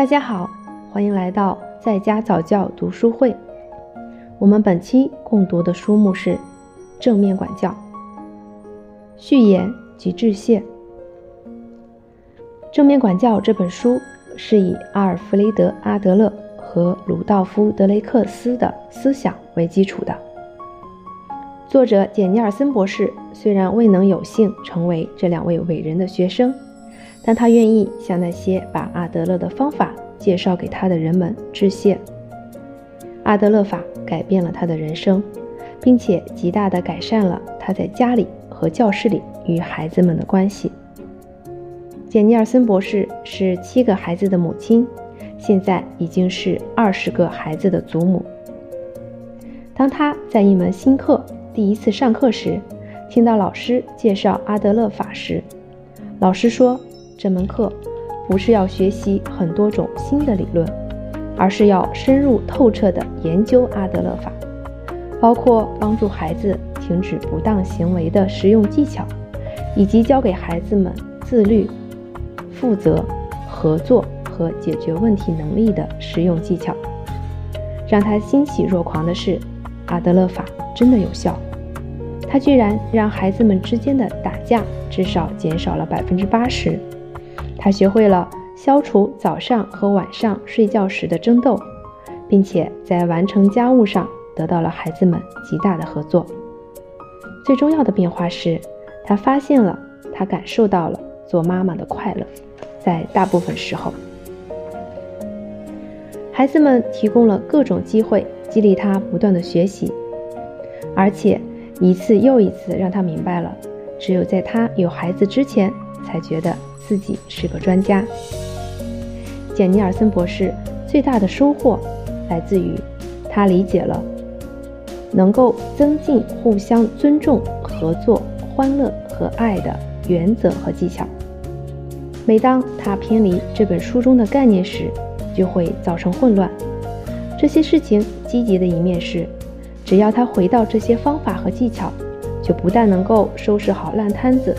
大家好，欢迎来到在家早教读书会。我们本期共读的书目是《正面管教》序言及致谢。《正面管教》这本书是以阿尔弗雷德·阿德勒和鲁道夫·德雷克斯的思想为基础的。作者简·尼尔森博士虽然未能有幸成为这两位伟人的学生。但他愿意向那些把阿德勒的方法介绍给他的人们致谢。阿德勒法改变了他的人生，并且极大地改善了他在家里和教室里与孩子们的关系。简·尼尔森博士是七个孩子的母亲，现在已经是二十个孩子的祖母。当他在一门新课第一次上课时，听到老师介绍阿德勒法时，老师说。这门课不是要学习很多种新的理论，而是要深入透彻地研究阿德勒法，包括帮助孩子停止不当行为的实用技巧，以及教给孩子们自律、负责、合作和解决问题能力的实用技巧。让他欣喜若狂的是，阿德勒法真的有效，他居然让孩子们之间的打架至少减少了百分之八十。他学会了消除早上和晚上睡觉时的争斗，并且在完成家务上得到了孩子们极大的合作。最重要的变化是，他发现了，他感受到了做妈妈的快乐。在大部分时候，孩子们提供了各种机会，激励他不断的学习，而且一次又一次让他明白了，只有在他有孩子之前，才觉得。自己是个专家。简·尼尔森博士最大的收获来自于他理解了能够增进互相尊重、合作、欢乐和爱的原则和技巧。每当他偏离这本书中的概念时，就会造成混乱。这些事情积极的一面是，只要他回到这些方法和技巧，就不但能够收拾好烂摊子。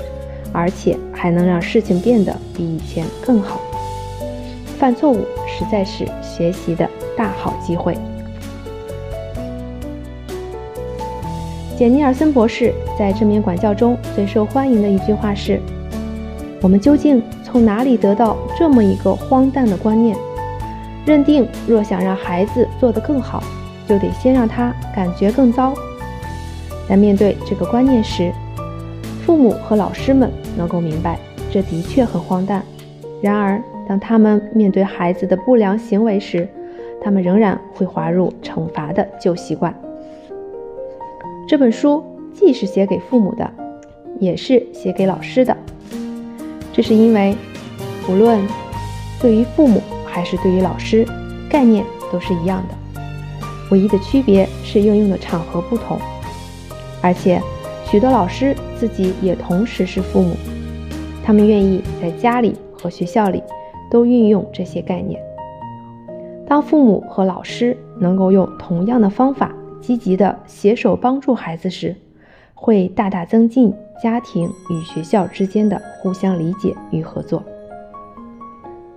而且还能让事情变得比以前更好。犯错误实在是学习的大好机会。简·尼尔森博士在正面管教中最受欢迎的一句话是：“我们究竟从哪里得到这么一个荒诞的观念？认定若想让孩子做得更好，就得先让他感觉更糟。”在面对这个观念时，父母和老师们能够明白，这的确很荒诞。然而，当他们面对孩子的不良行为时，他们仍然会滑入惩罚的旧习惯。这本书既是写给父母的，也是写给老师的。这是因为，无论对于父母还是对于老师，概念都是一样的，唯一的区别是应用的场合不同，而且。许多老师自己也同时是父母，他们愿意在家里和学校里都运用这些概念。当父母和老师能够用同样的方法，积极的携手帮助孩子时，会大大增进家庭与学校之间的互相理解与合作。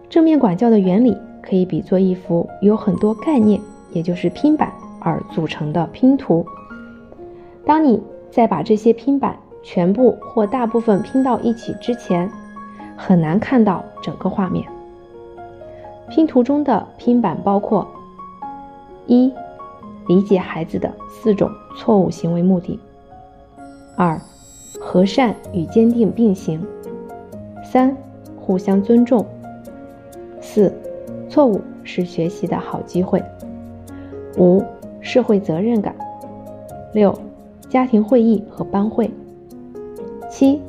正面管教的原理可以比作一幅有很多概念，也就是拼板而组成的拼图。当你在把这些拼板全部或大部分拼到一起之前，很难看到整个画面。拼图中的拼板包括：一、理解孩子的四种错误行为目的；二、和善与坚定并行；三、互相尊重；四、错误是学习的好机会；五、社会责任感；六。家庭会议和班会。七，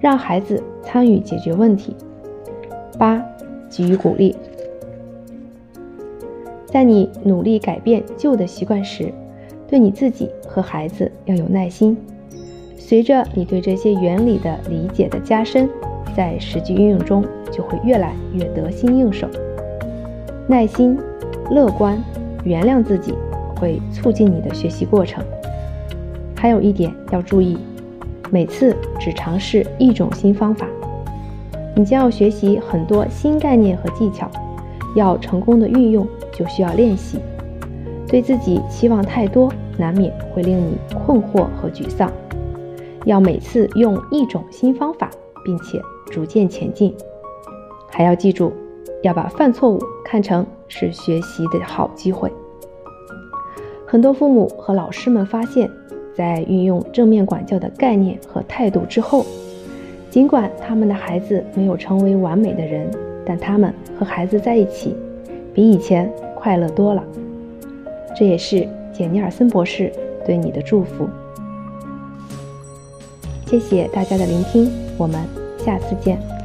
让孩子参与解决问题。八，给予鼓励。在你努力改变旧的习惯时，对你自己和孩子要有耐心。随着你对这些原理的理解的加深，在实际运用中就会越来越得心应手。耐心、乐观、原谅自己，会促进你的学习过程。还有一点要注意，每次只尝试一种新方法，你将要学习很多新概念和技巧，要成功的运用，就需要练习。对自己期望太多，难免会令你困惑和沮丧。要每次用一种新方法，并且逐渐前进。还要记住，要把犯错误看成是学习的好机会。很多父母和老师们发现，在运用正面管教的概念和态度之后，尽管他们的孩子没有成为完美的人，但他们和孩子在一起，比以前快乐多了。这也是简尼尔森博士对你的祝福。谢谢大家的聆听，我们下次见。